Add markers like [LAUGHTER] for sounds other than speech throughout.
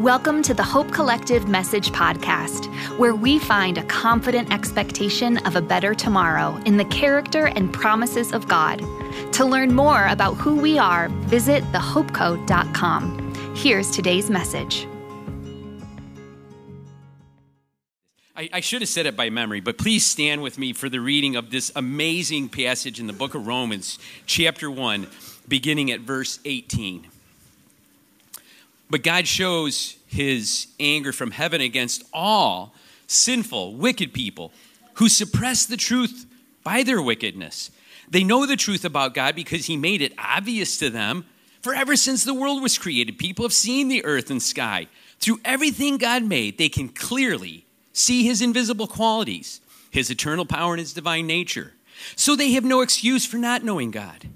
Welcome to the Hope Collective Message Podcast, where we find a confident expectation of a better tomorrow in the character and promises of God. To learn more about who we are, visit thehopecode.com. Here's today's message. I, I, should have said it by memory, but please stand with me for the reading of this amazing passage in the book of Romans, chapter 1, beginning at verse 18. But God shows his anger from heaven against all sinful, wicked people who suppress the truth by their wickedness. They know the truth about God because he made it obvious to them. For ever since the world was created, people have seen the earth and sky. Through everything God made, they can clearly see his invisible qualities, his eternal power, and his divine nature. So they have no excuse for not knowing God.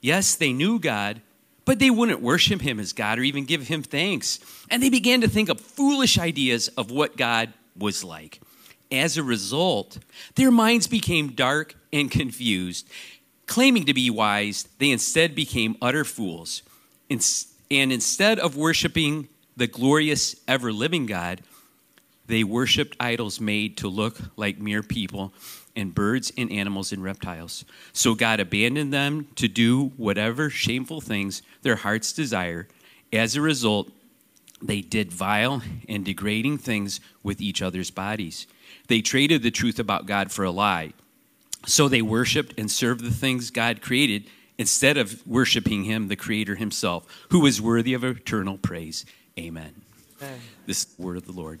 Yes, they knew God, but they wouldn't worship him as God or even give him thanks. And they began to think up foolish ideas of what God was like. As a result, their minds became dark and confused. Claiming to be wise, they instead became utter fools. And instead of worshiping the glorious, ever living God, they worshiped idols made to look like mere people and birds and animals and reptiles. So God abandoned them to do whatever shameful things their hearts desire. As a result, they did vile and degrading things with each other's bodies. They traded the truth about God for a lie. So they worshiped and served the things God created instead of worshiping Him, the Creator Himself, who is worthy of eternal praise. Amen. Amen. This is the word of the Lord.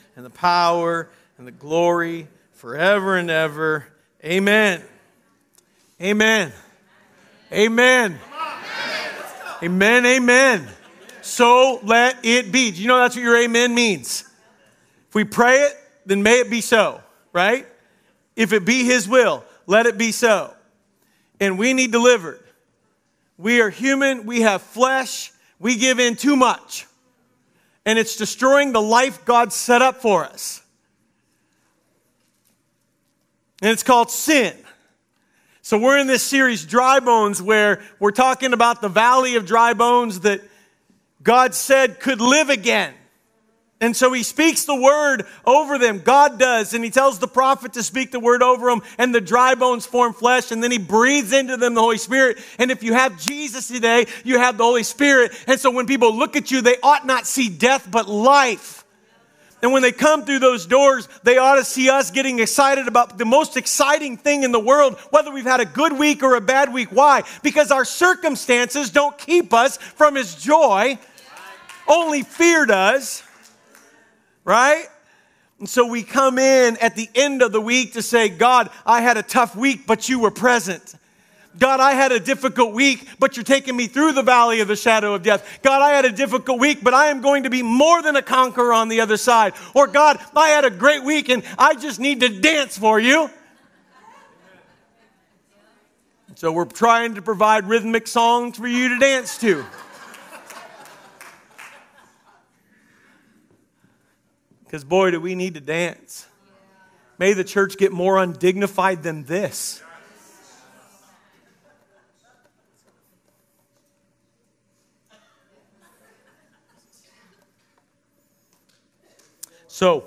and the power and the glory forever and ever. Amen. Amen. Amen. Amen. Amen. So let it be. Do you know that's what your amen means? If we pray it, then may it be so, right? If it be his will, let it be so. And we need delivered. We are human, we have flesh, we give in too much and it's destroying the life God set up for us. And it's called sin. So we're in this series, Dry Bones, where we're talking about the valley of dry bones that God said could live again. And so he speaks the word over them. God does. And he tells the prophet to speak the word over them. And the dry bones form flesh. And then he breathes into them the Holy Spirit. And if you have Jesus today, you have the Holy Spirit. And so when people look at you, they ought not see death, but life. And when they come through those doors, they ought to see us getting excited about the most exciting thing in the world, whether we've had a good week or a bad week. Why? Because our circumstances don't keep us from His joy. Only fear does right? And so we come in at the end of the week to say, God, I had a tough week, but you were present. God, I had a difficult week, but you're taking me through the valley of the shadow of death. God, I had a difficult week, but I am going to be more than a conqueror on the other side. Or God, I had a great week and I just need to dance for you. So we're trying to provide rhythmic songs for you to dance to. Because, boy, do we need to dance. May the church get more undignified than this. So,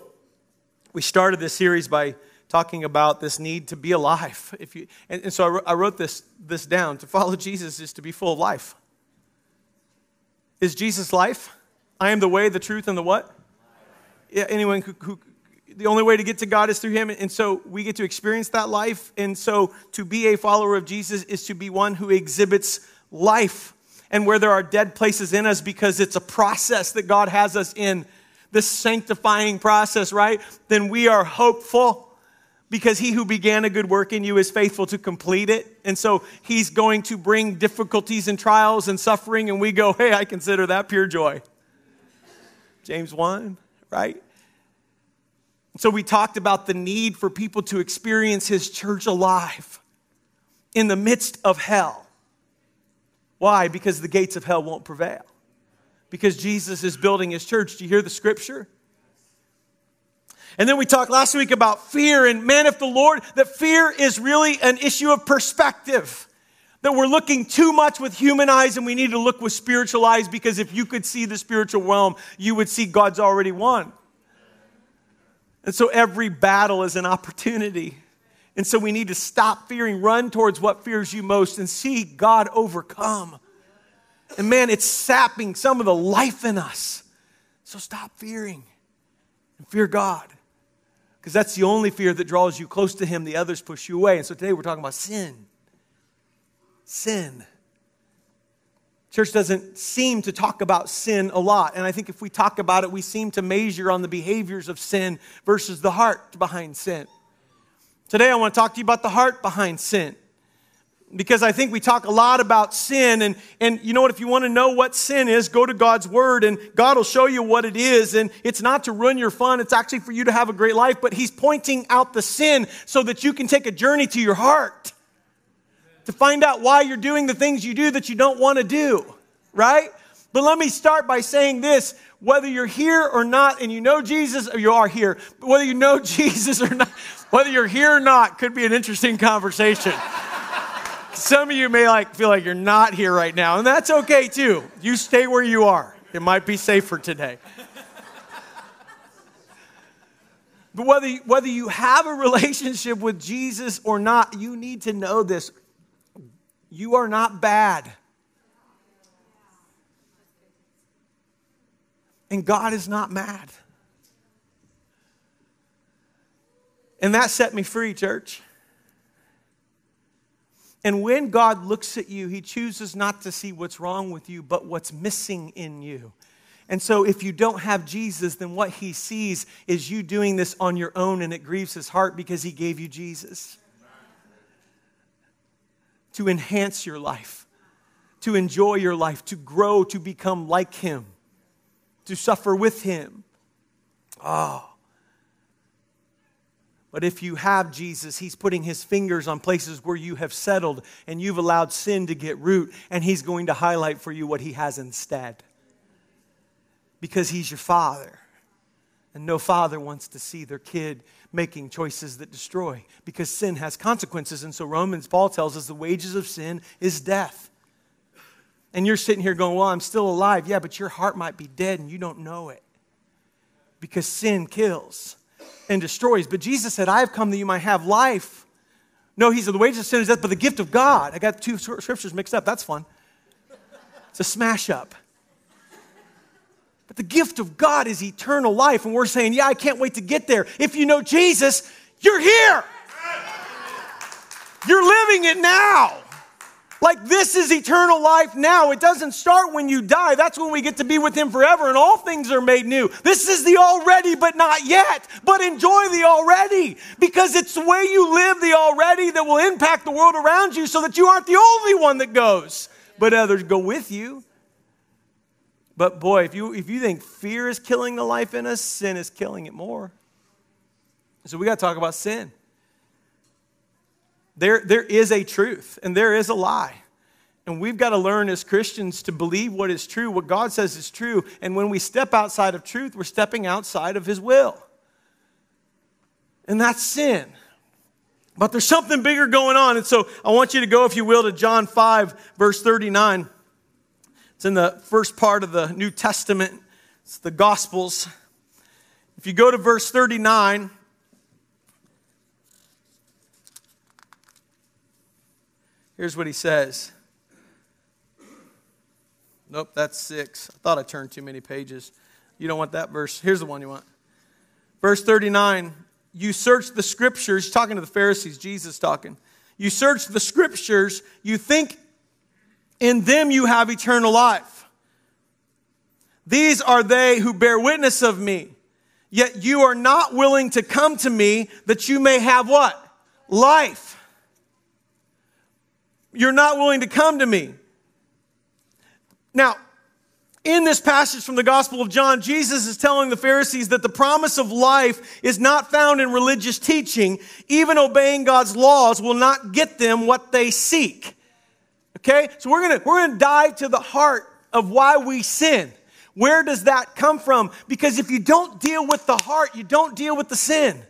we started this series by talking about this need to be alive. If you, and, and so I wrote this, this down. To follow Jesus is to be full of life. Is Jesus life? I am the way, the truth, and the what? Anyone who, who, the only way to get to God is through Him. And so we get to experience that life. And so to be a follower of Jesus is to be one who exhibits life and where there are dead places in us because it's a process that God has us in, this sanctifying process, right? Then we are hopeful. because he who began a good work in you is faithful to complete it. And so he's going to bring difficulties and trials and suffering, and we go, hey, I consider that pure joy. James 1, right? So we talked about the need for people to experience his church alive in the midst of hell. Why? Because the gates of hell won't prevail. Because Jesus is building his church. Do you hear the scripture? And then we talked last week about fear. And man, if the Lord, that fear is really an issue of perspective. That we're looking too much with human eyes and we need to look with spiritual eyes because if you could see the spiritual realm, you would see God's already won. And so every battle is an opportunity. And so we need to stop fearing, run towards what fears you most, and see God overcome. And man, it's sapping some of the life in us. So stop fearing and fear God. Because that's the only fear that draws you close to Him, the others push you away. And so today we're talking about sin. Sin. Church doesn't seem to talk about sin a lot. And I think if we talk about it, we seem to measure on the behaviors of sin versus the heart behind sin. Today, I want to talk to you about the heart behind sin. Because I think we talk a lot about sin, and, and you know what? If you want to know what sin is, go to God's Word, and God will show you what it is. And it's not to ruin your fun, it's actually for you to have a great life, but He's pointing out the sin so that you can take a journey to your heart to find out why you're doing the things you do that you don't want to do, right? But let me start by saying this whether you're here or not, and you know Jesus, or you are here, but whether you know [LAUGHS] Jesus or not, whether you're here or not, could be an interesting conversation. [LAUGHS] Some of you may like feel like you're not here right now, and that's okay too. You stay where you are. It might be safer today. But whether, whether you have a [LAUGHS] relationship with Jesus or not, you need to know this. You are not bad. And God is not mad. And that set me free, church. And when God looks at you, He chooses not to see what's wrong with you, but what's missing in you. And so, if you don't have Jesus, then what He sees is you doing this on your own, and it grieves His heart because He gave you Jesus to enhance your life, to enjoy your life, to grow, to become like Him, to suffer with Him. Oh. But if you have Jesus, He's putting His fingers on places where you have settled and you've allowed sin to get root, and He's going to highlight for you what He has instead. Because He's your Father. And no father wants to see their kid making choices that destroy because sin has consequences. And so Romans, Paul tells us the wages of sin is death. And you're sitting here going, Well, I'm still alive. Yeah, but your heart might be dead and you don't know it because sin kills and destroys. But Jesus said, I have come that you might have life. No, he said, The wages of sin is death, but the gift of God. I got two scriptures mixed up. That's fun. It's a smash up. But the gift of God is eternal life. And we're saying, yeah, I can't wait to get there. If you know Jesus, you're here. You're living it now. Like this is eternal life now. It doesn't start when you die. That's when we get to be with Him forever and all things are made new. This is the already, but not yet. But enjoy the already because it's the way you live the already that will impact the world around you so that you aren't the only one that goes, but others go with you. But boy, if you, if you think fear is killing the life in us, sin is killing it more. So we got to talk about sin. There, there is a truth and there is a lie. And we've got to learn as Christians to believe what is true, what God says is true. And when we step outside of truth, we're stepping outside of His will. And that's sin. But there's something bigger going on. And so I want you to go, if you will, to John 5, verse 39. It's in the first part of the New Testament, it's the Gospels. If you go to verse 39, here's what he says. Nope, that's six. I thought I turned too many pages. You don't want that verse. Here's the one you want. Verse 39 You search the scriptures, talking to the Pharisees, Jesus talking. You search the scriptures, you think in them you have eternal life. These are they who bear witness of me. Yet you are not willing to come to me that you may have what? Life. You're not willing to come to me. Now, in this passage from the Gospel of John, Jesus is telling the Pharisees that the promise of life is not found in religious teaching. Even obeying God's laws will not get them what they seek. Okay? So we're gonna, we're gonna dive to the heart of why we sin. Where does that come from? Because if you don't deal with the heart, you don't deal with the sin.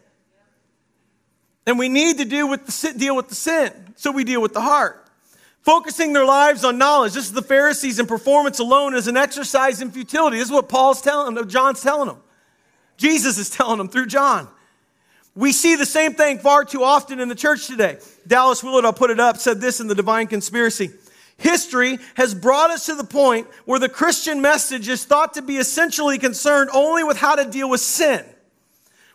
And we need to deal with the, deal with the sin, so we deal with the heart. Focusing their lives on knowledge. This is the Pharisees and performance alone is an exercise in futility. This is what Paul's telling them, John's telling them. Jesus is telling them through John. We see the same thing far too often in the church today. Dallas Willard, I'll put it up, said this in The Divine Conspiracy. History has brought us to the point where the Christian message is thought to be essentially concerned only with how to deal with sin,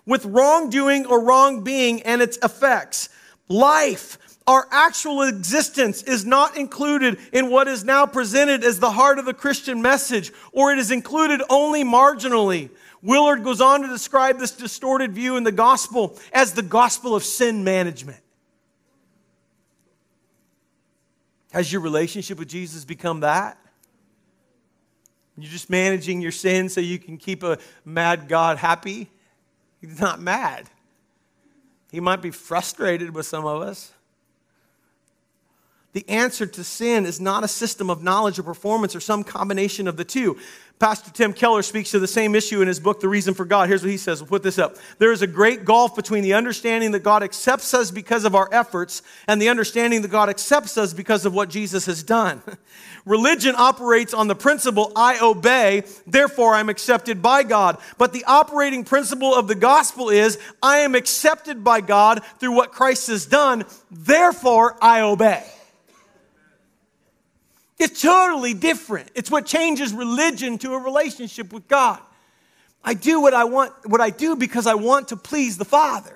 with wrongdoing or wrong being and its effects. Life, our actual existence is not included in what is now presented as the heart of the Christian message, or it is included only marginally. Willard goes on to describe this distorted view in the gospel as the gospel of sin management. Has your relationship with Jesus become that? You're just managing your sin so you can keep a mad God happy? He's not mad. He might be frustrated with some of us. The answer to sin is not a system of knowledge or performance or some combination of the two. Pastor Tim Keller speaks to the same issue in his book, The Reason for God. Here's what he says. We'll put this up. There is a great gulf between the understanding that God accepts us because of our efforts and the understanding that God accepts us because of what Jesus has done. [LAUGHS] Religion operates on the principle, I obey, therefore I'm accepted by God. But the operating principle of the gospel is, I am accepted by God through what Christ has done, therefore I obey. It's totally different. It's what changes religion to a relationship with God. I do what I want, what I do because I want to please the Father.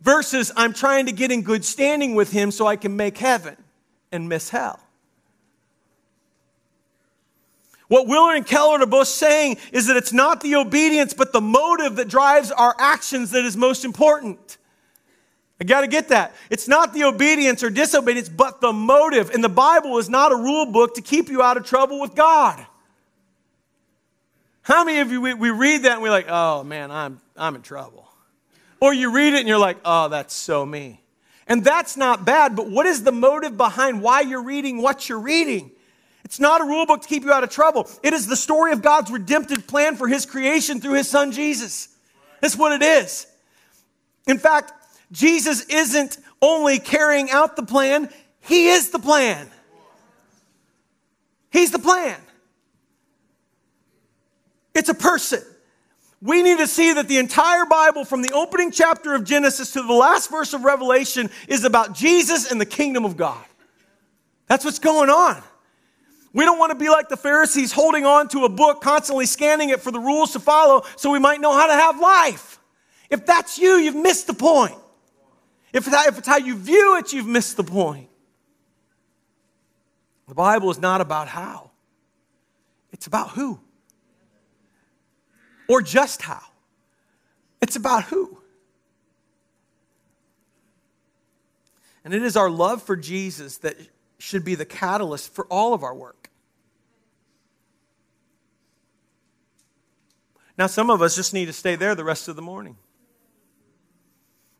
Versus I'm trying to get in good standing with Him so I can make heaven and miss hell. What Willard and Keller are both saying is that it's not the obedience, but the motive that drives our actions that is most important. I got to get that. It's not the obedience or disobedience, but the motive. And the Bible is not a rule book to keep you out of trouble with God. How many of you, we, we read that and we're like, oh man, I'm, I'm in trouble. Or you read it and you're like, oh, that's so me. And that's not bad, but what is the motive behind why you're reading what you're reading? It's not a rule book to keep you out of trouble. It is the story of God's redemptive plan for his creation through his son Jesus. That's what it is. In fact, Jesus isn't only carrying out the plan, He is the plan. He's the plan. It's a person. We need to see that the entire Bible, from the opening chapter of Genesis to the last verse of Revelation, is about Jesus and the kingdom of God. That's what's going on. We don't want to be like the Pharisees holding on to a book, constantly scanning it for the rules to follow so we might know how to have life. If that's you, you've missed the point. If, that, if it's how you view it, you've missed the point. The Bible is not about how, it's about who. Or just how. It's about who. And it is our love for Jesus that should be the catalyst for all of our work. Now, some of us just need to stay there the rest of the morning.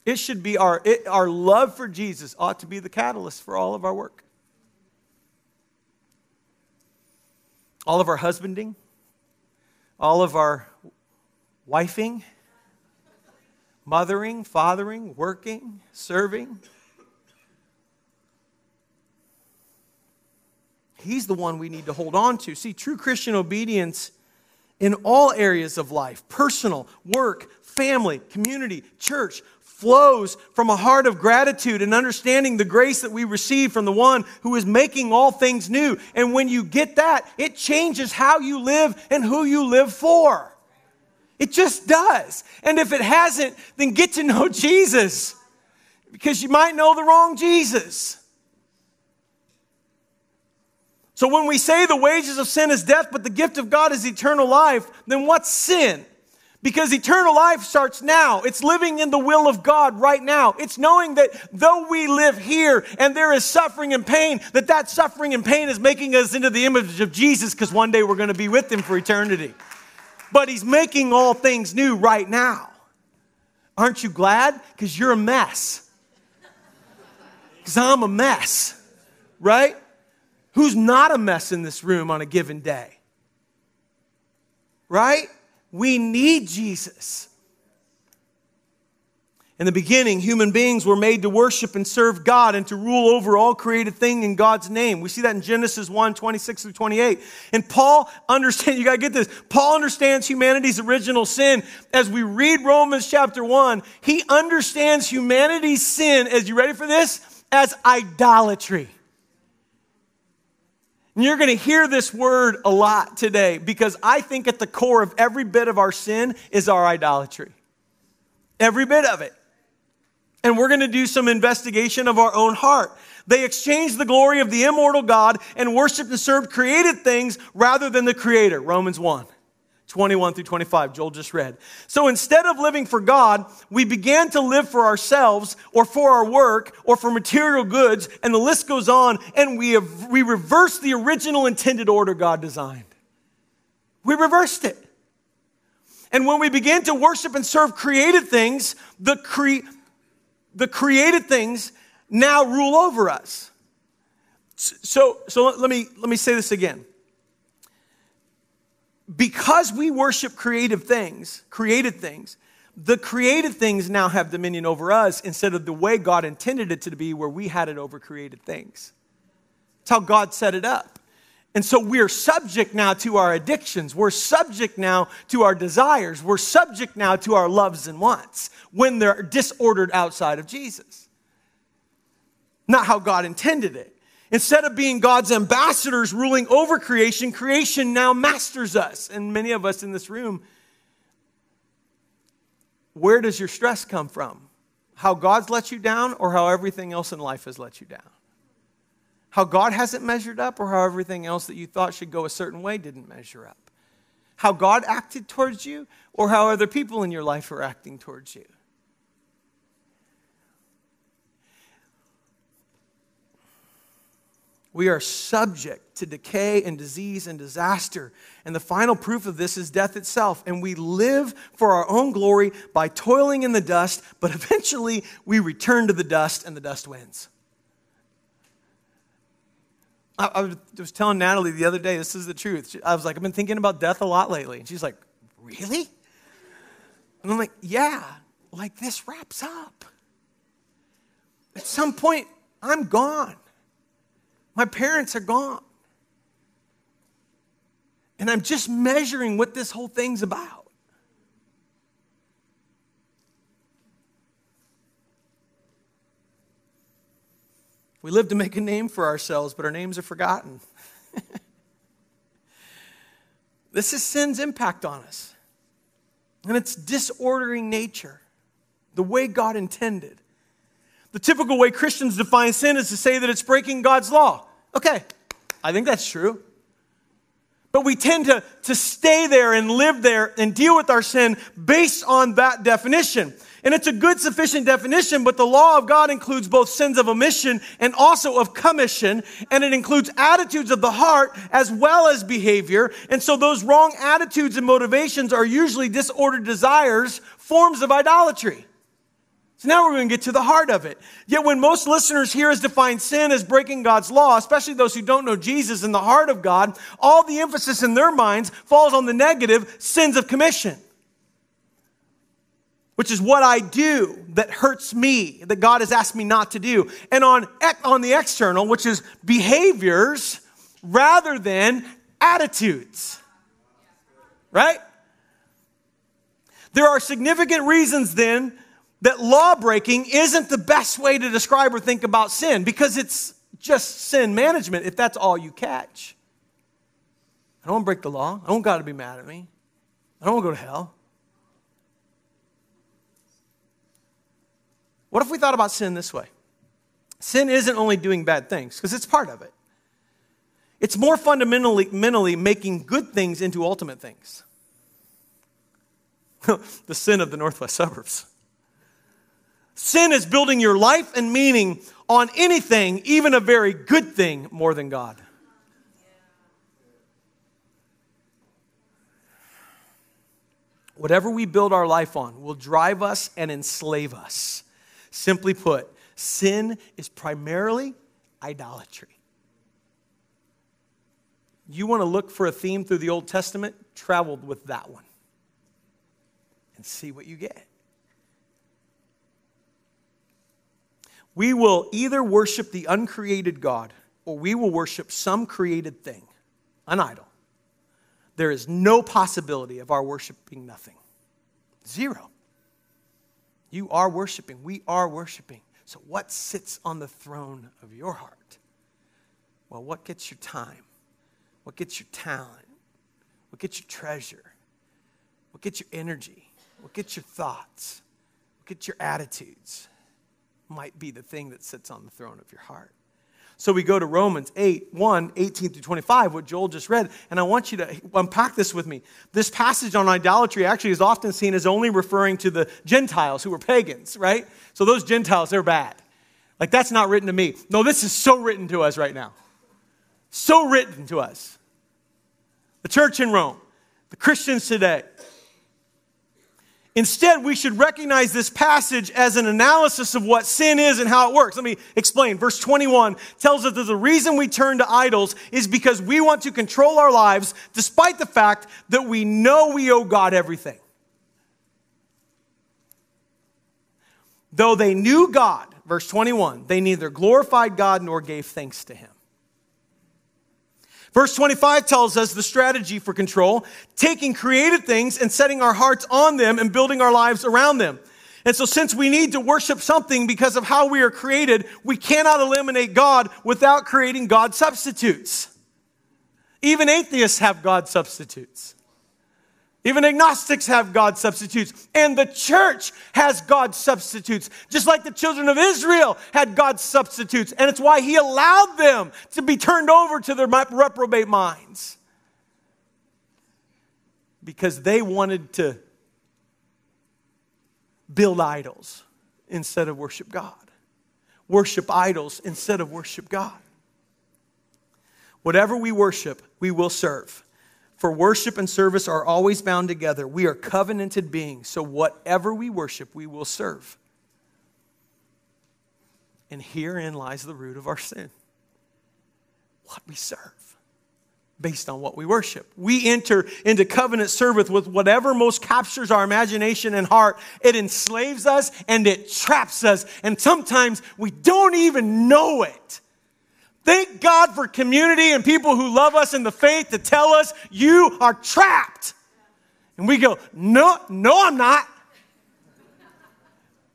It should be our, it, our love for Jesus ought to be the catalyst for all of our work. All of our husbanding, all of our wifing, mothering, fathering, working, serving. He's the one we need to hold on to. See, true Christian obedience in all areas of life personal, work, family, community, church flows from a heart of gratitude and understanding the grace that we receive from the one who is making all things new. And when you get that, it changes how you live and who you live for. It just does. And if it hasn't, then get to [LAUGHS] know Jesus because you might know the wrong Jesus. So when we say the wages of sin is death, but the gift of God is eternal life, then what's sin? Because eternal life starts now. It's living in the will of God right now. It's knowing that though we live here and there is suffering and pain, that that suffering and pain is making us into the image of Jesus because one day we're going to be with him for eternity. But he's making all things new right now. Aren't you glad? Because you're a mess. Because I'm a mess, right? Who's not a mess in this room on a given day? Right? We need Jesus. In the beginning, human beings were made to worship and serve God and to rule over all created thing in God's name. We see that in Genesis 1, 26 through 28. And Paul [LAUGHS] understands, you gotta get this, Paul understands humanity's original sin. As we read Romans chapter 1, he understands humanity's sin, as you ready for this? As idolatry. And you're going to hear this word a lot today because I think at the core of every bit of our sin is our idolatry. Every bit of it. And we're going to do some investigation of our own heart. They exchanged the glory of the immortal God and worshiped and served created things rather than the creator. Romans 1. 21 through 25, Joel just read. So instead of living for God, we began to live for ourselves or for our work or for material goods, and the list goes on, and we, have, we reversed the original intended order God designed. We reversed it. And when we began to worship and serve created things, the, cre- the created things now rule over us. So, so let, me, let me say this again because we worship creative things, created things, the created things now have dominion over us instead of the way God intended it to be, where we had it over created things. It's how God set it up. And so we're subject now to our addictions. We're subject now to our desires. We're subject now to our loves and wants when they're disordered outside of Jesus. Not how God intended it. Instead of being God's ambassadors ruling over creation, creation now masters us. And many of us in this room, where does your stress come from? How God's let you down or how everything else in life has let you down? How God hasn't measured up or how everything else that you thought should go a certain way didn't measure up? How God acted towards you or how other people in your life are acting towards you? We are subject to decay and disease and disaster. And the final proof of this is death itself. And we live for our own glory by toiling in the dust, but [LAUGHS] eventually we return to the dust and the dust wins. I, I was telling Natalie the other day, this is the truth. I was like, I've been thinking about death a lot lately. And she's like, Really? And I'm like, Yeah, like this wraps up. At some point, I'm gone. My parents are gone. And I'm just measuring what this whole thing's about. We live to make a name for ourselves, but our names are forgotten. [LAUGHS] this is sin's impact on us. And its disordering nature, the way God intended. The typical way Christians define sin is to say that it's breaking God's law. Okay, I think that's true. But we tend to, to stay there and live there and deal with our sin based on that definition. And it's a good, sufficient definition, but the law of God includes both sins of omission and also of commission, and it includes attitudes of the heart as well as behavior. And so those wrong attitudes and motivations are usually disordered desires, forms of idolatry. So now we're going to get to the heart of it. Yet when most listeners hear us define sin as breaking God's law, especially those who don't know Jesus in the heart of God, all the emphasis in their minds falls on the negative sins of commission. Which is what I do that hurts me, that God has asked me not to do. And on, on the external, which is behaviors rather than attitudes. Right? There are significant reasons then that law breaking isn't the best way to describe or think about sin because it's just sin management if that's all you catch. I don't want to break the law. I don't got to be mad at me. I don't want to go to hell. What if we thought about sin this way? Sin isn't only doing bad things, because it's part of it. It's more fundamentally mentally making good things into ultimate things. [LAUGHS] the sin of the northwest suburbs. Sin is building your life and meaning on anything, even a very good thing, more than God. Whatever we build our life on will drive us and enslave us. Simply put, sin is primarily idolatry. You want to look for a theme through the Old Testament? Travel with that one and see what you get. We will either worship the uncreated God or we will worship some created thing, an idol. There is no possibility of our worshiping nothing. Zero. You are worshiping. We are worshiping. So, what sits on the throne of your heart? Well, what gets your time? What gets your talent? What gets your treasure? What gets your energy? What gets your thoughts? What gets your attitudes? Might be the thing that sits on the throne of your heart. So we go to Romans 8, 1, 18 through 25, what Joel just read. And I want you to unpack this with me. This passage on idolatry actually is often seen as only referring to the Gentiles who were pagans, right? So those Gentiles, they're bad. Like that's not written to me. No, this is so written to us right now. So written to us. The church in Rome, the Christians today. Instead, we should recognize this passage as an analysis of what sin is and how it works. Let me explain. Verse 21 tells us that the reason we turn to idols is because we want to control our lives despite the fact that we know we owe God everything. Though they knew God, verse 21, they neither glorified God nor gave thanks to him. Verse 25 tells us the strategy for control, taking created things and setting our hearts on them and building our lives around them. And so, since we need to worship something because of how we are created, we cannot eliminate God without creating God substitutes. Even atheists have God substitutes. Even agnostics have God substitutes. And the church has God substitutes, just like the children of Israel had God substitutes. And it's why he allowed them to be turned over to their reprobate minds. Because they wanted to build idols instead of worship God, worship idols instead of worship God. Whatever we worship, we will serve. For worship and service are always bound together. We are covenanted beings, so whatever we worship, we will serve. And herein lies the root of our sin what we serve based on what we worship. We enter into covenant service with whatever most captures our imagination and heart. It enslaves us and it traps us. And sometimes we don't even know it. Thank God for community and people who love us in the faith to tell us you are trapped. And we go, no, no, I'm not.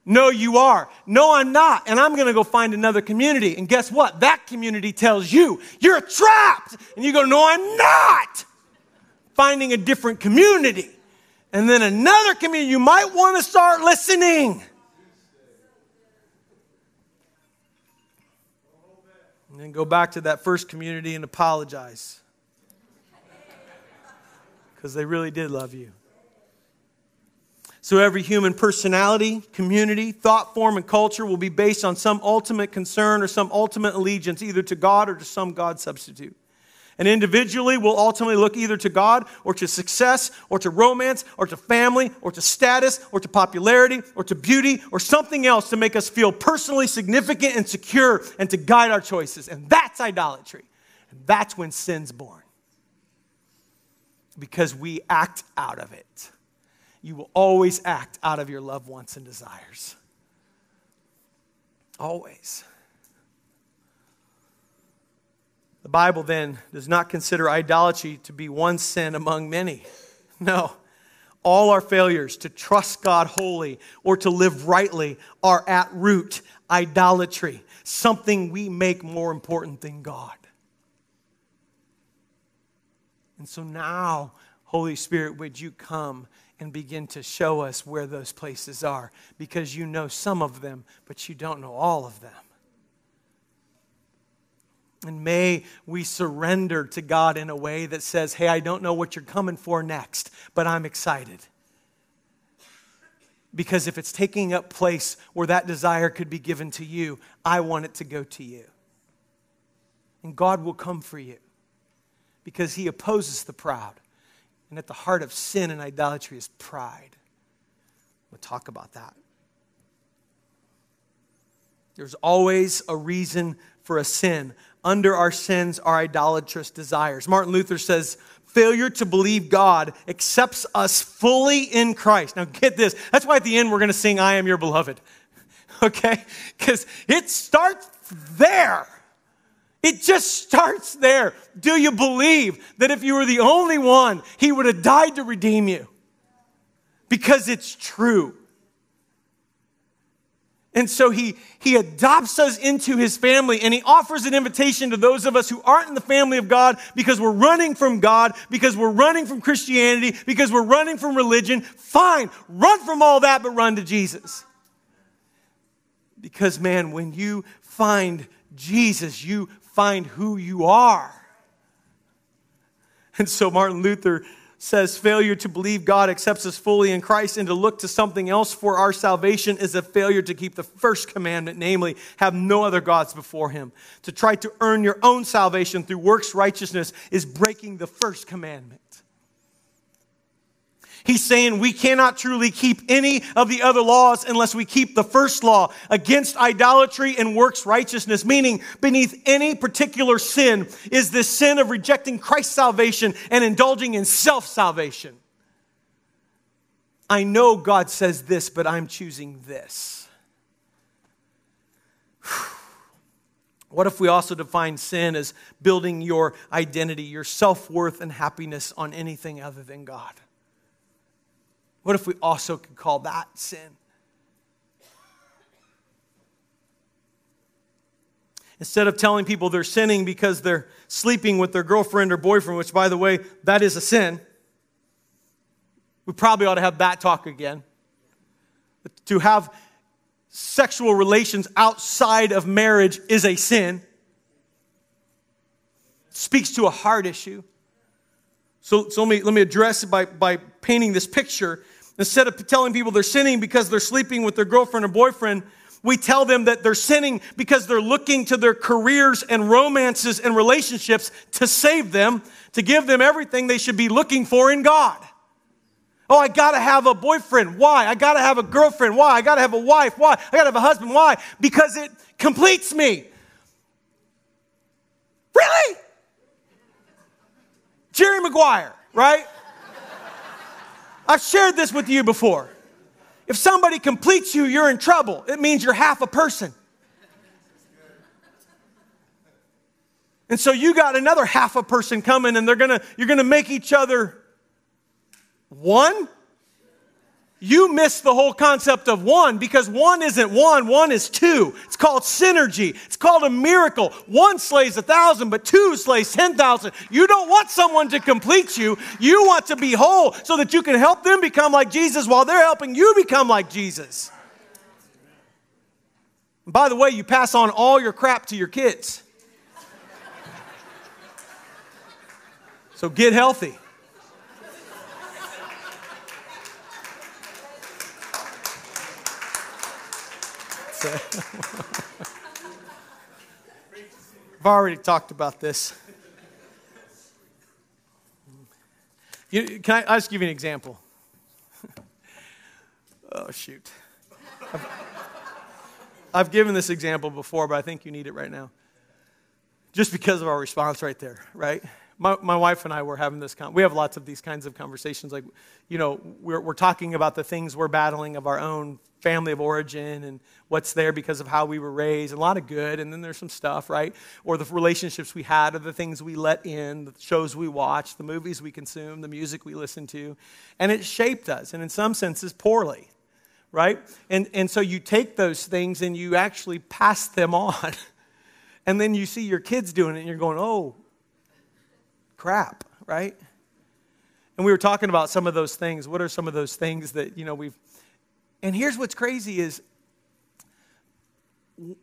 No, you are. No, I'm not. And I'm going to go find another community. And guess what? That community tells you you're trapped. And you go, no, I'm not. Finding a different community. And then another community, you might want to start listening. And then go back to that first community and apologize. Because they really did love you. So every human personality, community, thought form, and culture will be based on some ultimate concern or some ultimate allegiance, either to God or to some God substitute. And individually, we'll ultimately look either to God or to success or to romance or to family or to status or to popularity or to beauty or something else to make us feel personally significant and secure and to guide our choices. And that's idolatry. And that's when sin's born. Because we act out of it. You will always act out of your loved wants and desires. Always. The Bible then does not consider idolatry to be one sin among many. No. All our failures to trust God wholly or to live rightly are at root idolatry, something we make more important than God. And so now, Holy Spirit, would you come and begin to show us where those places are? Because you know some of them, but you don't know all of them. And may we surrender to God in a way that says, Hey, I don't know what you're coming for next, but I'm excited. Because if it's taking up place where that desire could be given to you, I want it to go to you. And God will come for you because He opposes the proud. And at the heart of sin and idolatry is pride. We'll talk about that. There's always a reason for a sin. Under our sins are idolatrous desires. Martin Luther says, failure to believe God accepts us fully in Christ. Now, get this. That's why at the end we're going to sing, I am your beloved. [LAUGHS] Okay? Because it starts there. It just starts there. Do you believe that if you were the only one, He would have died to redeem you? Because it's true. And so he, he adopts us into his family and he offers an invitation to those of us who aren't in the family of God because we're running from God, because we're running from Christianity, because we're running from religion. Fine, run from all that, but run to Jesus. Because, man, when you find Jesus, you find who you are. And so Martin Luther says failure to believe God accepts us fully in Christ and to look to something else for our salvation is a failure to keep the first commandment, namely, have no other gods before Him. To try to earn your own salvation through works righteousness is breaking the first commandment. He's saying we cannot truly keep any of the other laws unless we keep the first law against idolatry and works righteousness, meaning beneath any particular sin is this sin of rejecting Christ's salvation and indulging in self salvation. I know God says this, but I'm choosing this. [SIGHS] What if we also define sin as building your identity, your self worth, and happiness on anything other than God? What if we also could call that sin? Instead of telling people they're sinning because they're sleeping with their girlfriend or boyfriend, which, by the way, that is a sin, we probably ought to have that talk again. To have sexual relations outside of marriage is a sin. It speaks to a heart issue. So, so let, me, let me address it by, by painting this picture. Instead of telling people they're sinning because they're sleeping with their girlfriend or boyfriend, we tell them that they're sinning because they're looking to their careers and romances and relationships to save them, to give them everything they should be looking for in God. Oh, I gotta have a boyfriend. Why? I gotta have a girlfriend. Why? I gotta have a wife. Why? I gotta have a husband. Why? Because it completes me. Really? Jerry Maguire, right? I've shared this with you before. If somebody completes you, you're in trouble. It means you're half a person. And so you got another half a person coming and they're gonna, you're gonna make each other one you miss the whole concept of one because one isn't one, one is two. It's called synergy. It's called a miracle. One slays a thousand, but two slays 10,000. You don't want someone to complete you. You want to be whole so that you can help them become like Jesus while they're helping you become like Jesus. By the way, you pass on all your crap to your kids. So get healthy. I've already talked about this. You, can I, I'll just give you an example? [LAUGHS] oh, shoot. I've, I've given this example before, but I think you need it right now. Just because of our response right there, right? My, my wife and I were having this, con- we have lots of these kinds of conversations. Like, you know, we're, we're talking about the things we're battling of our own family of origin and what's there because of how we were raised, a lot of good, and then there's some stuff, right? Or the relationships we had, or the things we let in, the shows we watched, the movies we consumed, the music we listened to. And it shaped us, and in some senses, poorly, right? And, and so you take those things and you actually pass them [LAUGHS] on. and then you see your kids doing it, and you're going, oh, crap, right? And we were talking about some of those things. What are some of those things that, you know, we've. And here's what's crazy is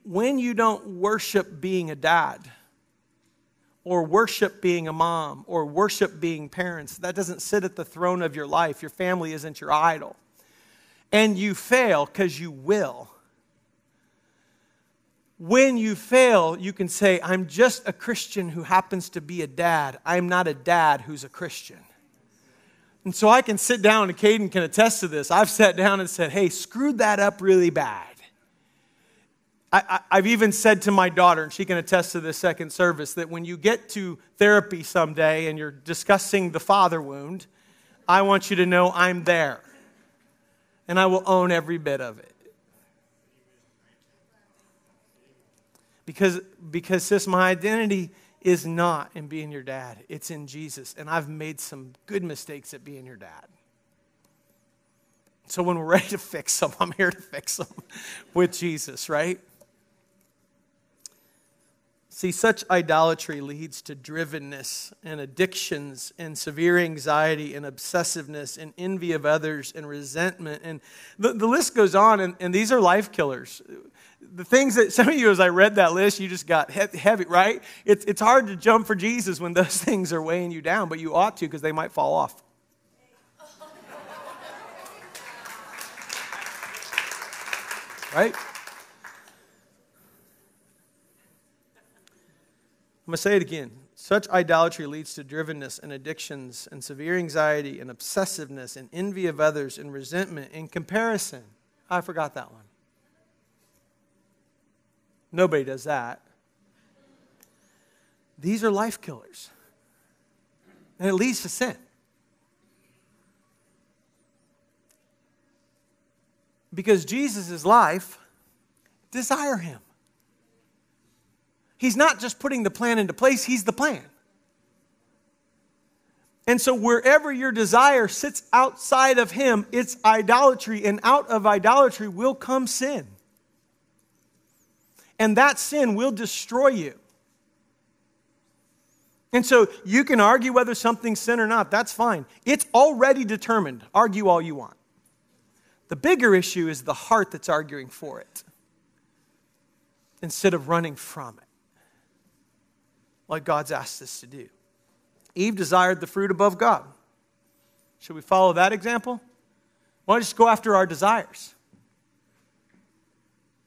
when you don't worship being a dad, or worship being a mom, or worship being parents, that doesn't sit at the throne of your life. Your family isn't your idol. and you fail because you will. When you fail, you can say, I'm just a Christian who happens to be a dad. I'm not a dad who's a Christian. And so I can sit down, and Caden can attest to this. I've sat down and said, Hey, screwed that up really bad. I, have even said to my daughter, and she can attest to this second service, that when you get to therapy someday and you're discussing the father wound, I want you to know I'm there. And I will own every bit of it. Because, because sis, my identity is not in being your dad, it's in Jesus. And I've made some good mistakes at being your dad. So when we're ready to fix [LAUGHS] them, I'm here to fix them [LAUGHS] with Jesus, right? See, such idolatry leads to drivenness and addictions and severe anxiety and obsessiveness and envy of others and resentment. And the, the list goes on, and, and these are life killers. The things that [LAUGHS] some of you, as I read that list, you just got heavy, right? It's, it's hard to jump for Jesus when those [LAUGHS] things are weighing you down, but you ought to because they might fall off. [LAUGHS] right? I'm going to say it again. Such idolatry leads to drivenness and addictions and severe anxiety and obsessiveness and envy of others and resentment and comparison. I forgot that one. Nobody does that. These are life killers. And it leads to sin. Because Jesus' is life, desire him. He's not just putting the plan into place, He's the plan. And so, wherever your desire sits outside of Him, it's idolatry, and out of idolatry will come sin. And that sin will destroy you. And so, you can argue whether something's sin or not. That's fine. It's already determined. Argue all you want. The bigger issue is the heart that's arguing for it instead of running from it like God's asked us to do. Eve desired the fruit above God. Should we follow that example? Why don't we just go after our desires?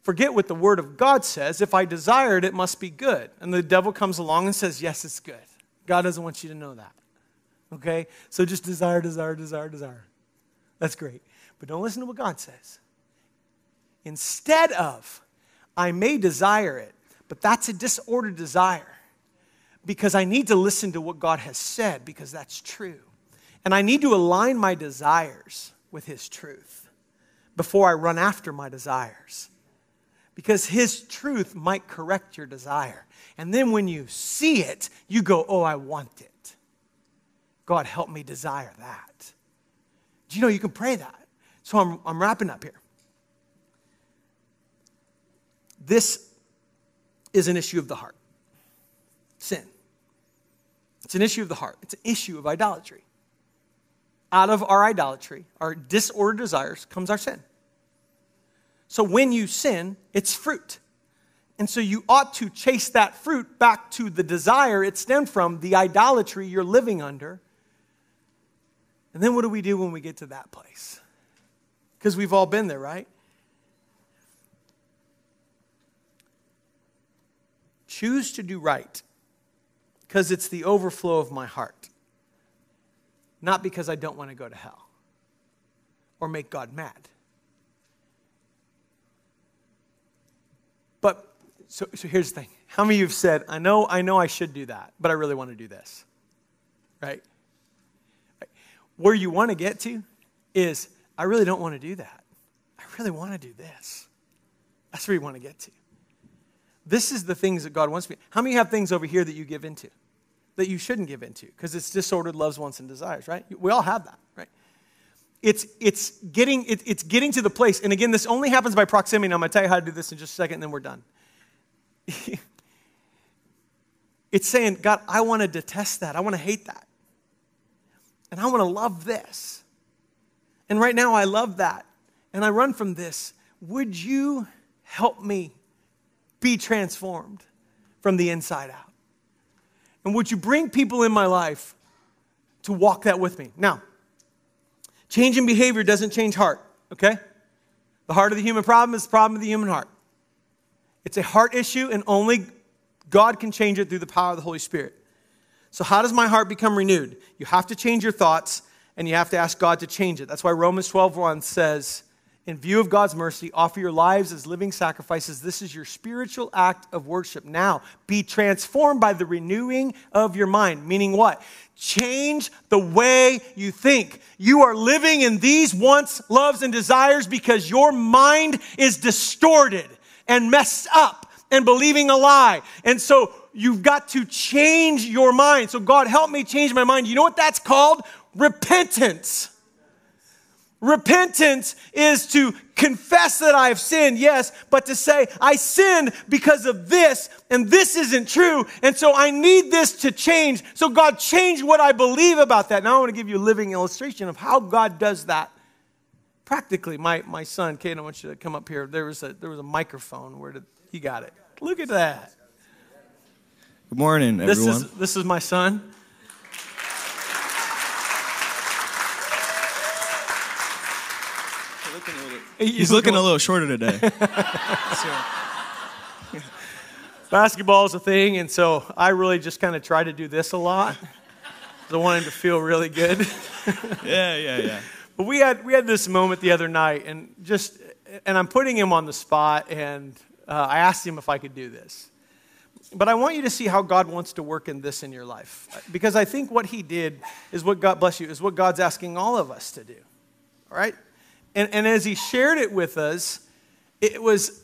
Forget what the Word of God says. If I desire it, it must be good. And the devil comes along and says, Yes, it's good. God doesn't want you to know that. Okay? So just desire, desire, desire, desire. That's great. But don't listen to what God says. Instead of, I may desire it, but that's a disordered desire because I need to listen to what God has said because that's true. And I need to align my desires with His truth before I run after my desires. Because His truth might correct your desire. And then when you see it, you go, Oh, I want it. God, help me desire that. Do you know you can pray that? So I'm, I'm wrapping up here. This is an issue of the heart sin. It's an issue of the heart, it's an issue of idolatry. Out of our idolatry, our disordered desires, comes our sin. So when you sin, it's fruit. And so you ought to chase that fruit back to the desire it stemmed from, the idolatry you're living under. And then what do we do when we get to that place? Because we've all been there, right? Choose to do right because it's the overflow of my heart, not because I don't want to go to hell or make God mad. But so, so here's the thing. How many of you have said, I know, I know I should do that, but I really want to do this? Right? Where you want to get to is, I really don't want to do that. I really want to do this. That's where you want to get to. This is the things that God wants me. How many have things over here that you give into? That you shouldn't give into? Because it's disordered loves, wants, and desires, right? We all have that, right? It's, it's, getting, it, it's getting to the place, and again, this only happens by proximity. I'm going to tell you how to do this in just a second, and then we're done. [LAUGHS] it's saying, God, I want to detest that. I want to hate that. And I want to love this. And right now, I love that. And I run from this. Would you help me be transformed from the inside out. And would you bring people in my life to walk that with me? Now, changing behavior doesn't change heart, okay? The heart of the human problem is the problem of the human heart. It's a heart issue, and only God can change it through the power of the Holy Spirit. So, how does my heart become renewed? You have to change your thoughts, and you have to ask God to change it. That's why Romans 12 1 says, in view of God's mercy, offer your lives as living sacrifices. This is your spiritual act of worship. Now, be transformed by the renewing of your mind. Meaning what? Change the way you think. You are living in these wants, loves, and desires because your mind is distorted and messed up and believing a lie. And so you've got to change your mind. So, God, help me change my mind. You know what that's called? Repentance. Repentance is to confess that I've sinned, yes, but to say, I sinned because of this, and this isn't true, and so I need this to change. So, God, change what I believe about that. Now, I want to give you a living illustration of how God does that practically. My, my son, Kate, I want you to come up here. There was a, there was a microphone. Where did he got it? Look at that. Good morning, everyone. This is, this is my son. He's looking a little shorter today. [LAUGHS] Basketball is a thing, and so I really just kind of try to do this a lot. I want him to feel really good. [LAUGHS] yeah, yeah, yeah. But we had we had this moment the other night, and just and I'm putting him on the spot, and uh, I asked him if I could do this. But I want you to see how God wants to work in this in your life, because I think what He did is what God bless you is what God's asking all of us to do. All right, and, and as he shared it with us, it was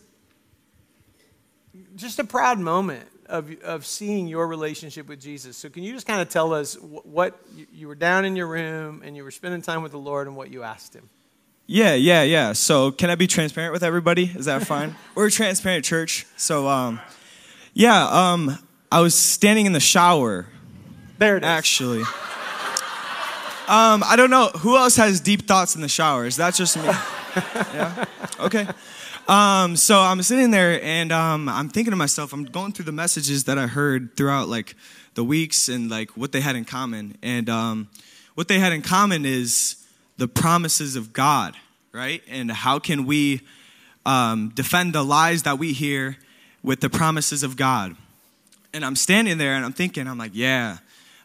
just a proud moment of, of seeing your relationship with Jesus. So, can you just kind of tell us what you were down in your room and you were spending time with the Lord and what you asked Him? Yeah, yeah, yeah. So, can I be transparent with everybody? Is that fine? [LAUGHS] We're a transparent church. So, um, yeah, um, I was standing in the shower. There it is. Actually. Um, I don't know. Who else has deep thoughts in the shower? Is that just me? [LAUGHS] yeah? Okay. Um, so I'm sitting there and um, I'm thinking to myself, I'm going through the messages that I heard throughout like the weeks and like what they had in common. And um, what they had in common is the promises of God, right? And how can we um, defend the lies that we hear with the promises of God? And I'm standing there and I'm thinking, I'm like, yeah,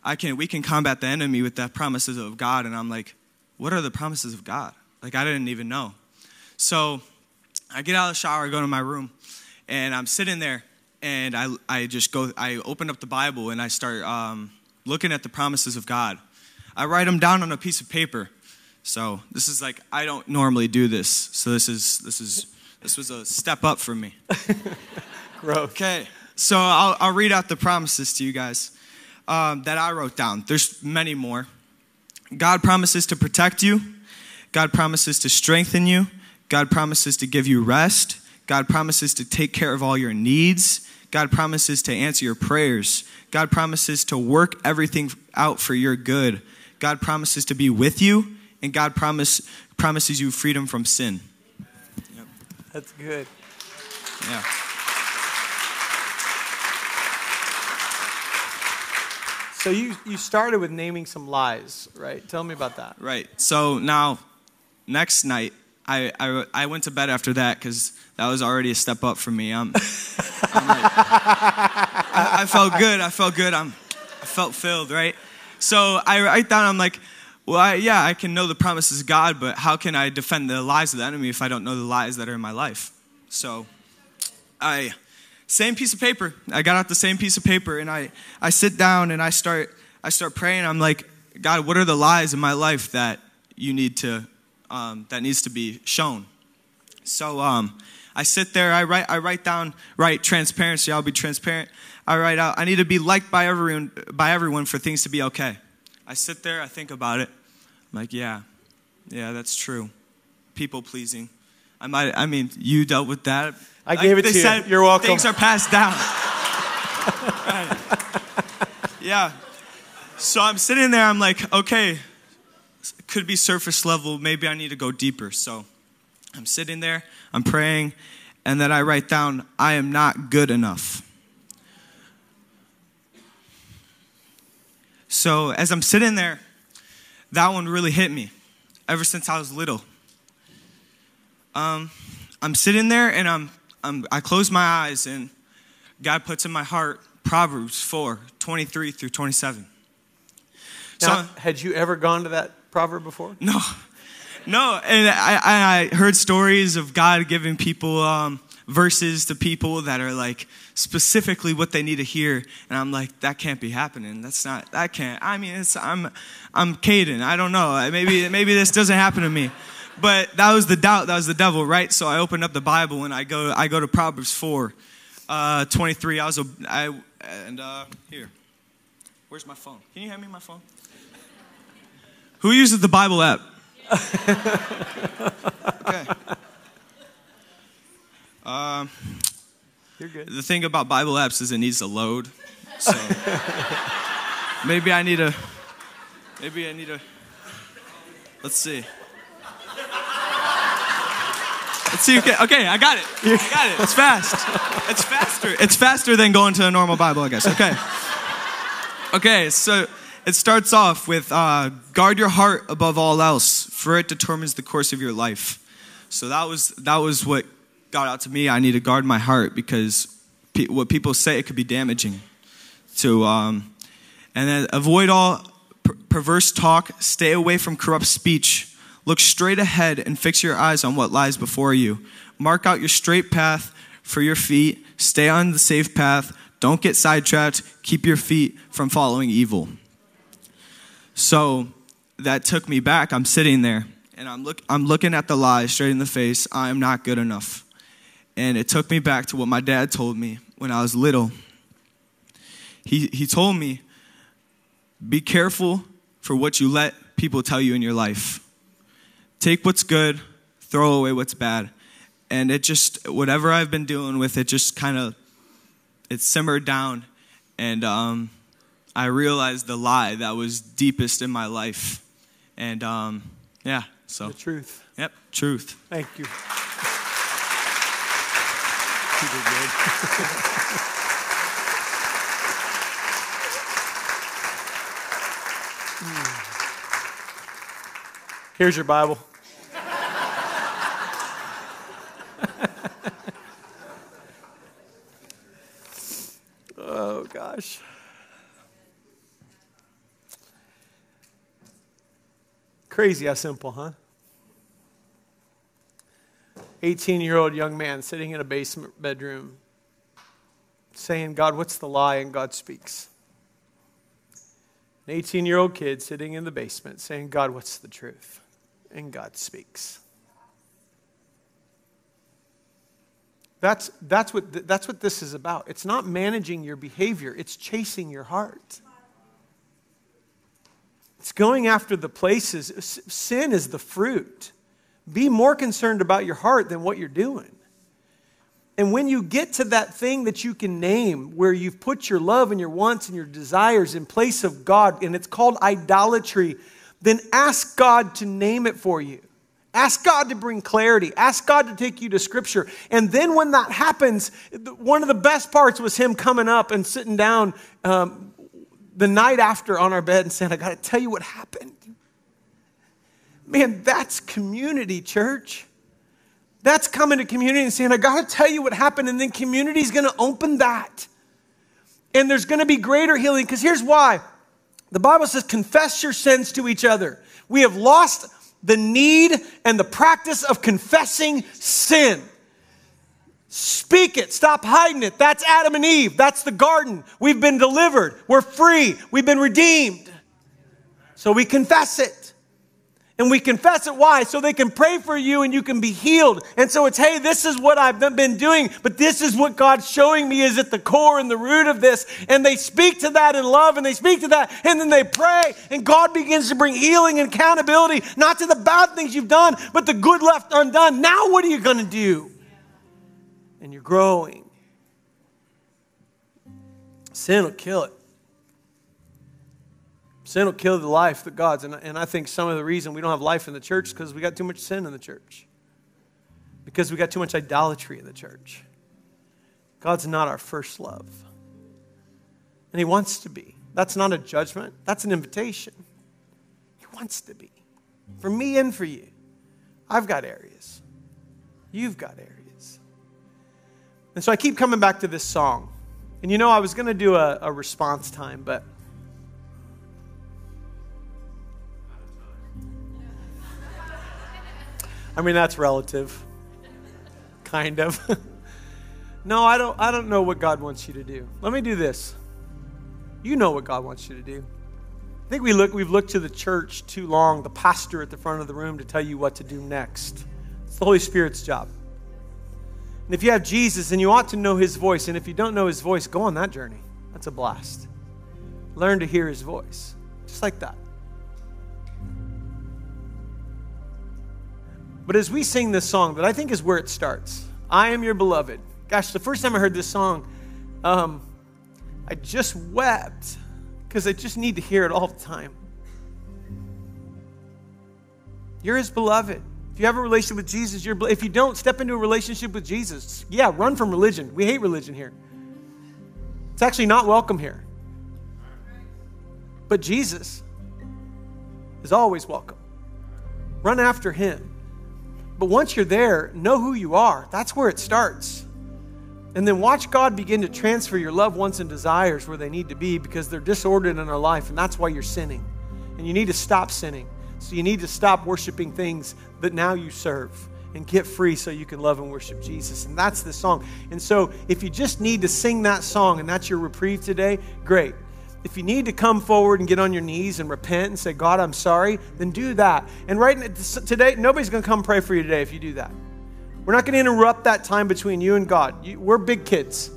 I can, we can combat the enemy with the promises of God. And I'm like, what are the promises of God? Like, I didn't even know. So I get out of the shower, I go to my room, and I'm sitting there, and I, I just go, I open up the Bible and I start um, looking at the promises of God. I write them down on a piece of paper. So this is like, I don't normally do this. So this is, this is, this was a step up for me. [LAUGHS] Growth. Okay. So I'll, I'll read out the promises to you guys um, that I wrote down. There's many more. God promises to protect you. God promises to strengthen you. God promises to give you rest. God promises to take care of all your needs. God promises to answer your prayers. God promises to work everything out for your good. God promises to be with you, and God promise, promises you freedom from sin. Yep. That's good. Yeah. So you, you started with naming some lies, right? Tell me about that. Right. So now, next night, I, I, I went to bed after that because that was already a step up for me. I'm, I'm like, I, I, felt good. I felt good. I'm, I felt filled, right? So I write down, I'm like, well, I, yeah, I can know the promises of God, but how can I defend the lies of the enemy if I don't know the lies that are in my life? So I same piece of paper. I got out the same piece of paper and I, I sit down and I start, I start praying. I'm like, God, what are the lies in my life that you need to, um, that needs to be shown? So um, I sit there, I write, I write down, write transparency, I'll be transparent. I write out, I need to be liked by everyone, by everyone for things to be okay. I sit there, I think about it. I'm like, yeah, yeah, that's true. People pleasing. I might, I mean, you dealt with that. I gave it to you. You're welcome. Things are passed down. [LAUGHS] right. Yeah. So I'm sitting there, I'm like, okay, could be surface level. Maybe I need to go deeper. So I'm sitting there, I'm praying, and then I write down, I am not good enough. So as I'm sitting there, that one really hit me ever since I was little. um, I'm sitting there and I'm, I'm, I close my eyes and God puts in my heart Proverbs 4 23 through 27. Now, so, had you ever gone to that proverb before? [LAUGHS] No. No. And I, I heard stories of God giving people um, verses to people that are like specifically what they need to hear. And I'm like, that can't be happening. That's not, that can't. I mean, it's, I'm, I'm Caden. I don't know. Maybe, maybe this doesn't happen to me. But that was the doubt. That was the devil, right? So I opened up the Bible and I go, I go to Proverbs 4, uh, 23. I was, a, I, and uh, here. Where's my phone? Can you hand me my phone? Who uses the Bible app? okay. Um, You're good. The thing about Bible apps is it needs to load. So maybe I need a. Maybe I need a. Let's see. Let's see. Okay, okay, I got it. I got it. It's fast. It's faster. It's faster than going to a normal Bible, I guess. Okay. Okay, so it starts off with uh, guard your heart above all else, for it determines the course of your life. So that was that was what got out to me. I need to guard my heart because pe- what people say it could be damaging. To um, and then avoid all per- perverse talk. Stay away from corrupt speech. Look straight ahead and fix your eyes on what lies before you. Mark out your straight path for your feet. Stay on the safe path. Don't get sidetracked. Keep your feet from following evil. So that took me back. I'm sitting there and I'm, look, I'm looking at the lie straight in the face. I am not good enough. And it took me back to what my dad told me when I was little. He, he told me, be careful for what you let people tell you in your life. Take what's good, throw away what's bad. And it just, whatever I've been dealing with, it just kind of, it simmered down. And um, I realized the lie that was deepest in my life. And um, yeah, so. The truth. Yep, truth. Thank you. [LAUGHS] Here's your Bible. oh, gosh. Crazy how simple, huh? 18 year old young man sitting in a basement bedroom saying, God, what's the lie? And God speaks. An 18 year old kid sitting in the basement saying, God, what's the truth? And God speaks. That's, that's, what, that's what this is about. It's not managing your behavior, it's chasing your heart. It's going after the places. Sin is the fruit. Be more concerned about your heart than what you're doing. And when you get to that thing that you can name, where you've put your love and your wants and your desires in place of God, and it's called idolatry, then ask God to name it for you. Ask God to bring clarity. Ask God to take you to Scripture. And then when that happens, one of the best parts was Him coming up and sitting down um, the night after on our bed and saying, I got to tell you what happened. Man, that's community, church. That's coming to community and saying, I got to tell you what happened. And then community is going to open that. And there's going to be greater healing. Because here's why the Bible says, confess your sins to each other. We have lost the need and the practice of confessing sin. Speak it. Stop hiding it. That's Adam and Eve. That's the garden. We've been delivered. We're free. We've been redeemed. So we confess it. And we confess it. Why? So they can pray for you and you can be healed. And so it's, hey, this is what I've been doing, but this is what God's showing me is at the core and the root of this. And they speak to that in love and they speak to that and then they pray and God begins to bring healing and accountability, not to the bad things you've done, but the good left undone. Now what are you going to do? and you're growing. Sin will kill it. Sin will kill the life that God's. And, and I think some of the reason we don't have life in the church is because we got too much sin in the church. Because we got too much idolatry in the church. God's not our first love. And He wants to be. That's not a judgment, that's an invitation. He wants to be. For me and for you. I've got areas. You've got areas. And so I keep coming back to this song. And you know, I was going to do a, a response time, but. I mean, that's relative. Kind of. [LAUGHS] no, I don't, I don't know what God wants you to do. Let me do this. You know what God wants you to do. I think we look, we've looked to the church too long, the pastor at the front of the room, to tell you what to do next. It's the Holy Spirit's job. And if you have Jesus, then you ought to know his voice. And if you don't know his voice, go on that journey. That's a blast. Learn to hear his voice, just like that. But as we sing this song, that I think is where it starts I am your beloved. Gosh, the first time I heard this song, um, I just wept because I just need to hear it all the time. You're his beloved. If you have a relationship with Jesus, you're if you don't step into a relationship with Jesus, yeah, run from religion. We hate religion here. It's actually not welcome here. But Jesus is always welcome. Run after him. But once you're there, know who you are. That's where it starts. And then watch God begin to transfer your loved wants and desires where they need to be because they're disordered in our life, and that's why you're sinning. And you need to stop sinning. So you need to stop worshiping things that now you serve and get free so you can love and worship Jesus. And that's the song. And so if you just need to sing that song and that's your reprieve today, great. If you need to come forward and get on your knees and repent and say, God, I'm sorry, then do that. And right today, nobody's going to come pray for you today if you do that. We're not going to interrupt that time between you and God. we're big kids,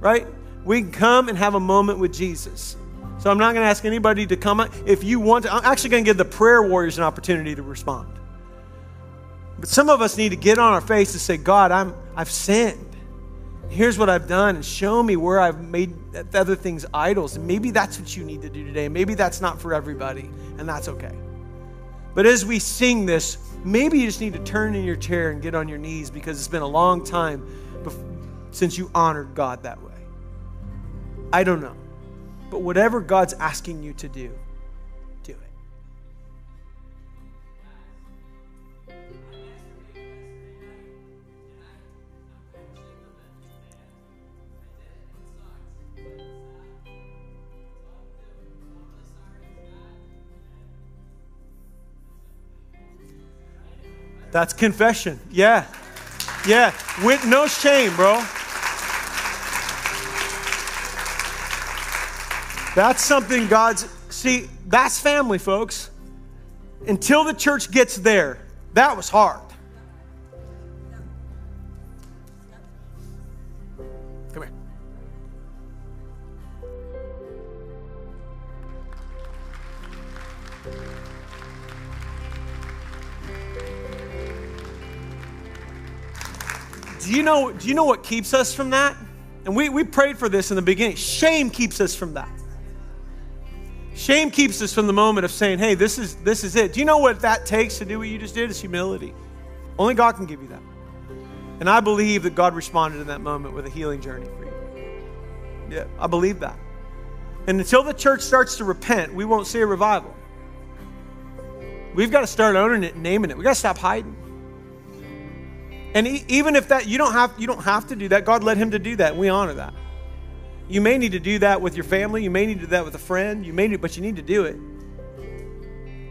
right? We can come and have a moment with Jesus. So I'm not going to ask anybody to come. If you want to, I'm actually going to give the prayer warriors an opportunity to respond. But some of us need to get on our face and say, God, I'm, I've sinned here's what I've done, and show me where I've made other things idols. And maybe that's what you need to do today. Maybe that's not for everybody, and that's okay. But as we sing this, maybe you just need to turn in your chair and get on your knees because it's been a long time since you honored God that way. I don't know. But whatever God's asking you to do, That's confession. Yeah. Yeah. With no shame, bro. That's something God's. See, that's family, folks. Until the church gets there, that was hard. Do you know, do you know what keeps us from that? And we, we prayed for this in the beginning. Shame keeps us from that. Shame keeps us from the moment of saying, hey, this is, this is it. Do you know what that takes to do what you just did? Is humility. Only God can give you that. And I believe that God responded in that moment with a healing journey for you. Yeah, I believe that. And until the church starts to repent, we won't see a revival. We've got to start owning it and naming it. We've got to stop hiding. And even if that you don't have you don't have to do that. God led him to do that. We honor that. You may need to do that with your family. You may need to do that with a friend. You may need, but you need to do it.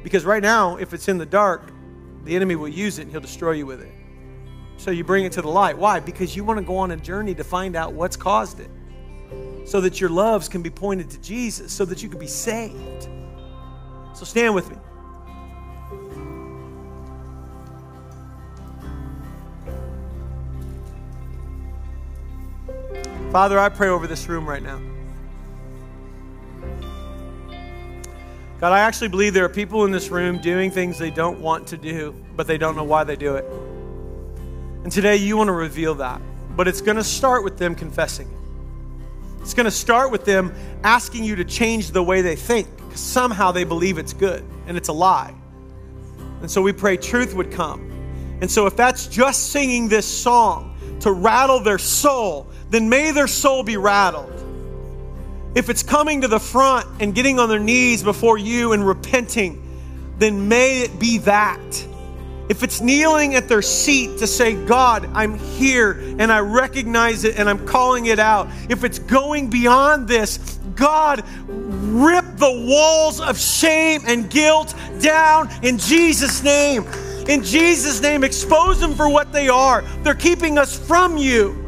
Because right now, if it's in the dark, the enemy will use it and he'll destroy you with it. So you bring it to the light. Why? Because you want to go on a journey to find out what's caused it. So that your loves can be pointed to Jesus, so that you can be saved. So stand with me. Father, I pray over this room right now. God, I actually believe there are people in this room doing things they don't want to do, but they don't know why they do it. And today you want to reveal that. But it's going to start with them confessing it. It's going to start with them asking you to change the way they think because somehow they believe it's good and it's a lie. And so we pray truth would come. And so if that's just singing this song to rattle their soul, then may their soul be rattled. If it's coming to the front and getting on their knees before you and repenting, then may it be that. If it's kneeling at their seat to say, God, I'm here and I recognize it and I'm calling it out. If it's going beyond this, God, rip the walls of shame and guilt down in Jesus' name. In Jesus' name, expose them for what they are. They're keeping us from you.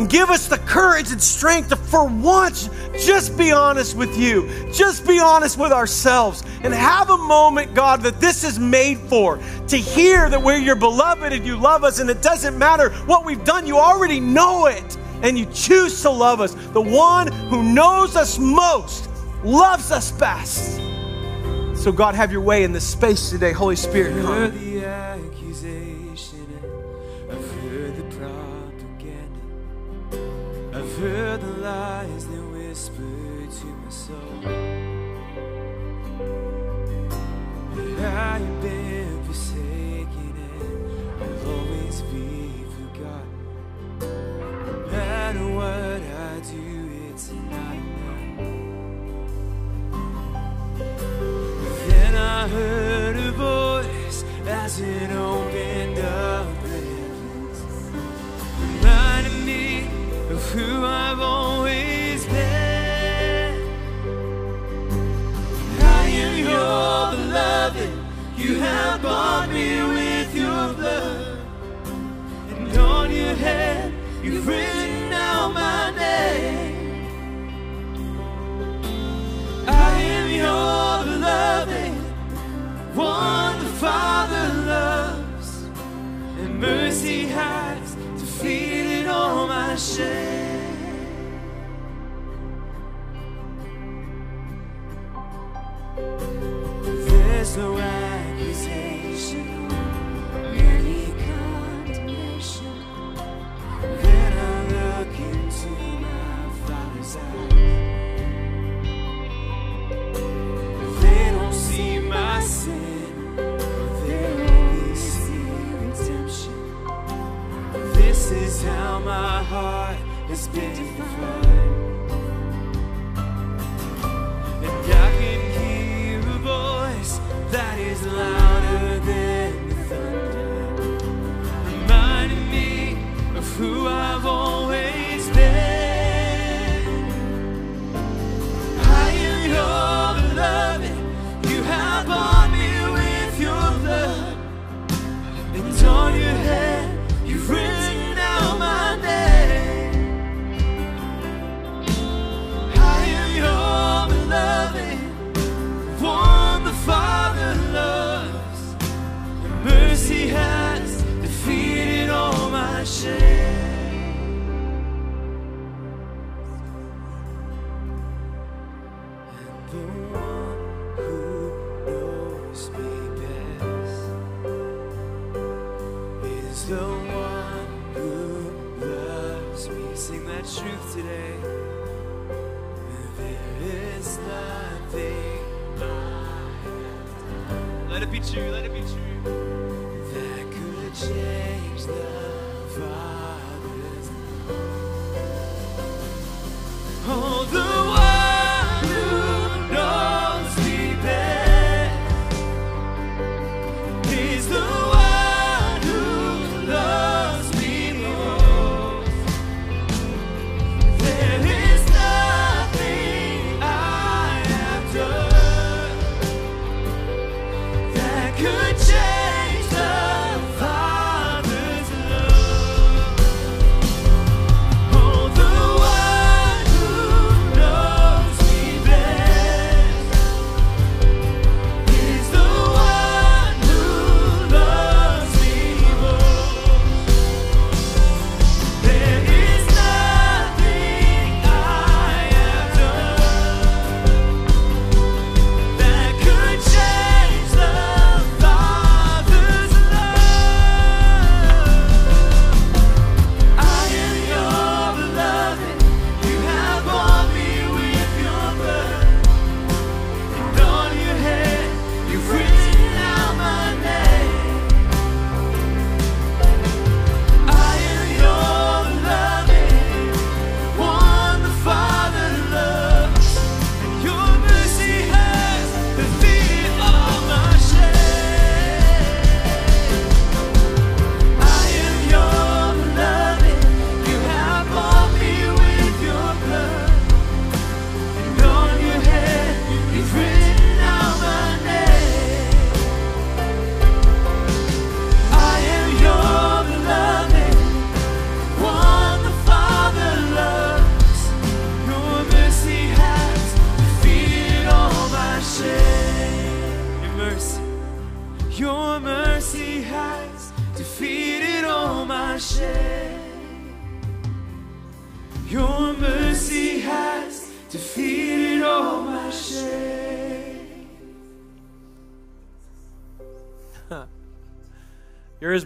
And give us the courage and strength to, for once, just be honest with you. Just be honest with ourselves. And have a moment, God, that this is made for. To hear that we're your beloved and you love us, and it doesn't matter what we've done, you already know it. And you choose to love us. The one who knows us most loves us best. So, God, have your way in this space today. Holy Spirit, come. Heard the lies they whispered to my soul. I have been forsaken and I'll always be forgotten. No matter what I do, it's not enough. But Then I heard a voice as it opened you've my name. I am your beloved, one the Father loves, and mercy has all my shame. There's no This is how my heart has been defined.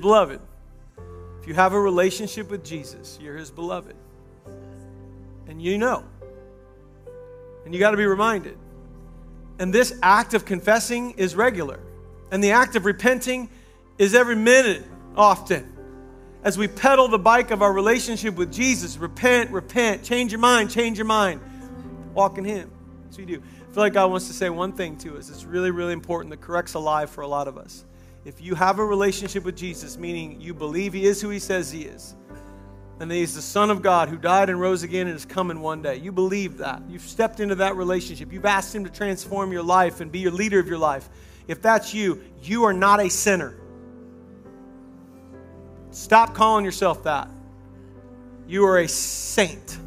Beloved. If you have a relationship with Jesus, you're his beloved. And you know. And you got to be reminded. And this act of confessing is regular. And the act of repenting is every minute, often. As we pedal the bike of our relationship with Jesus, repent, repent, change your mind, change your mind. Walk in Him. That's what you do. I feel like God wants to say one thing to us. It's really, really important that corrects a lie for a lot of us. If you have a relationship with Jesus, meaning you believe He is who He says He is, and that He's the Son of God who died and rose again and is coming one day, you believe that. You've stepped into that relationship. You've asked Him to transform your life and be your leader of your life. If that's you, you are not a sinner. Stop calling yourself that. You are a saint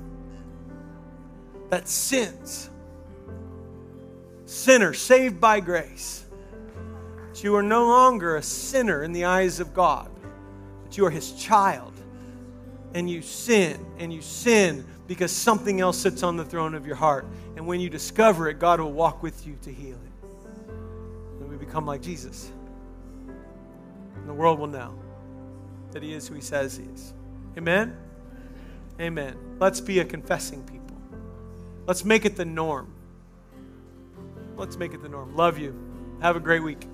that sins. Sinner saved by grace. You are no longer a sinner in the eyes of God, but you are his child. And you sin, and you sin because something else sits on the throne of your heart. And when you discover it, God will walk with you to heal it. And we become like Jesus. And the world will know that he is who he says he is. Amen? Amen. Let's be a confessing people. Let's make it the norm. Let's make it the norm. Love you. Have a great week.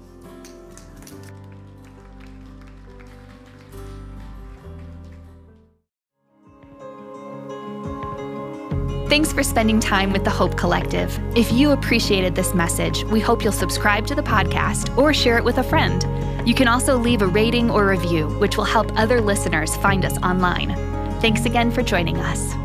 Thanks for spending time with the Hope Collective. If you appreciated this message, we hope you'll subscribe to the podcast or share it with a friend. You can also leave a rating or review, which will help other listeners find us online. Thanks again for joining us.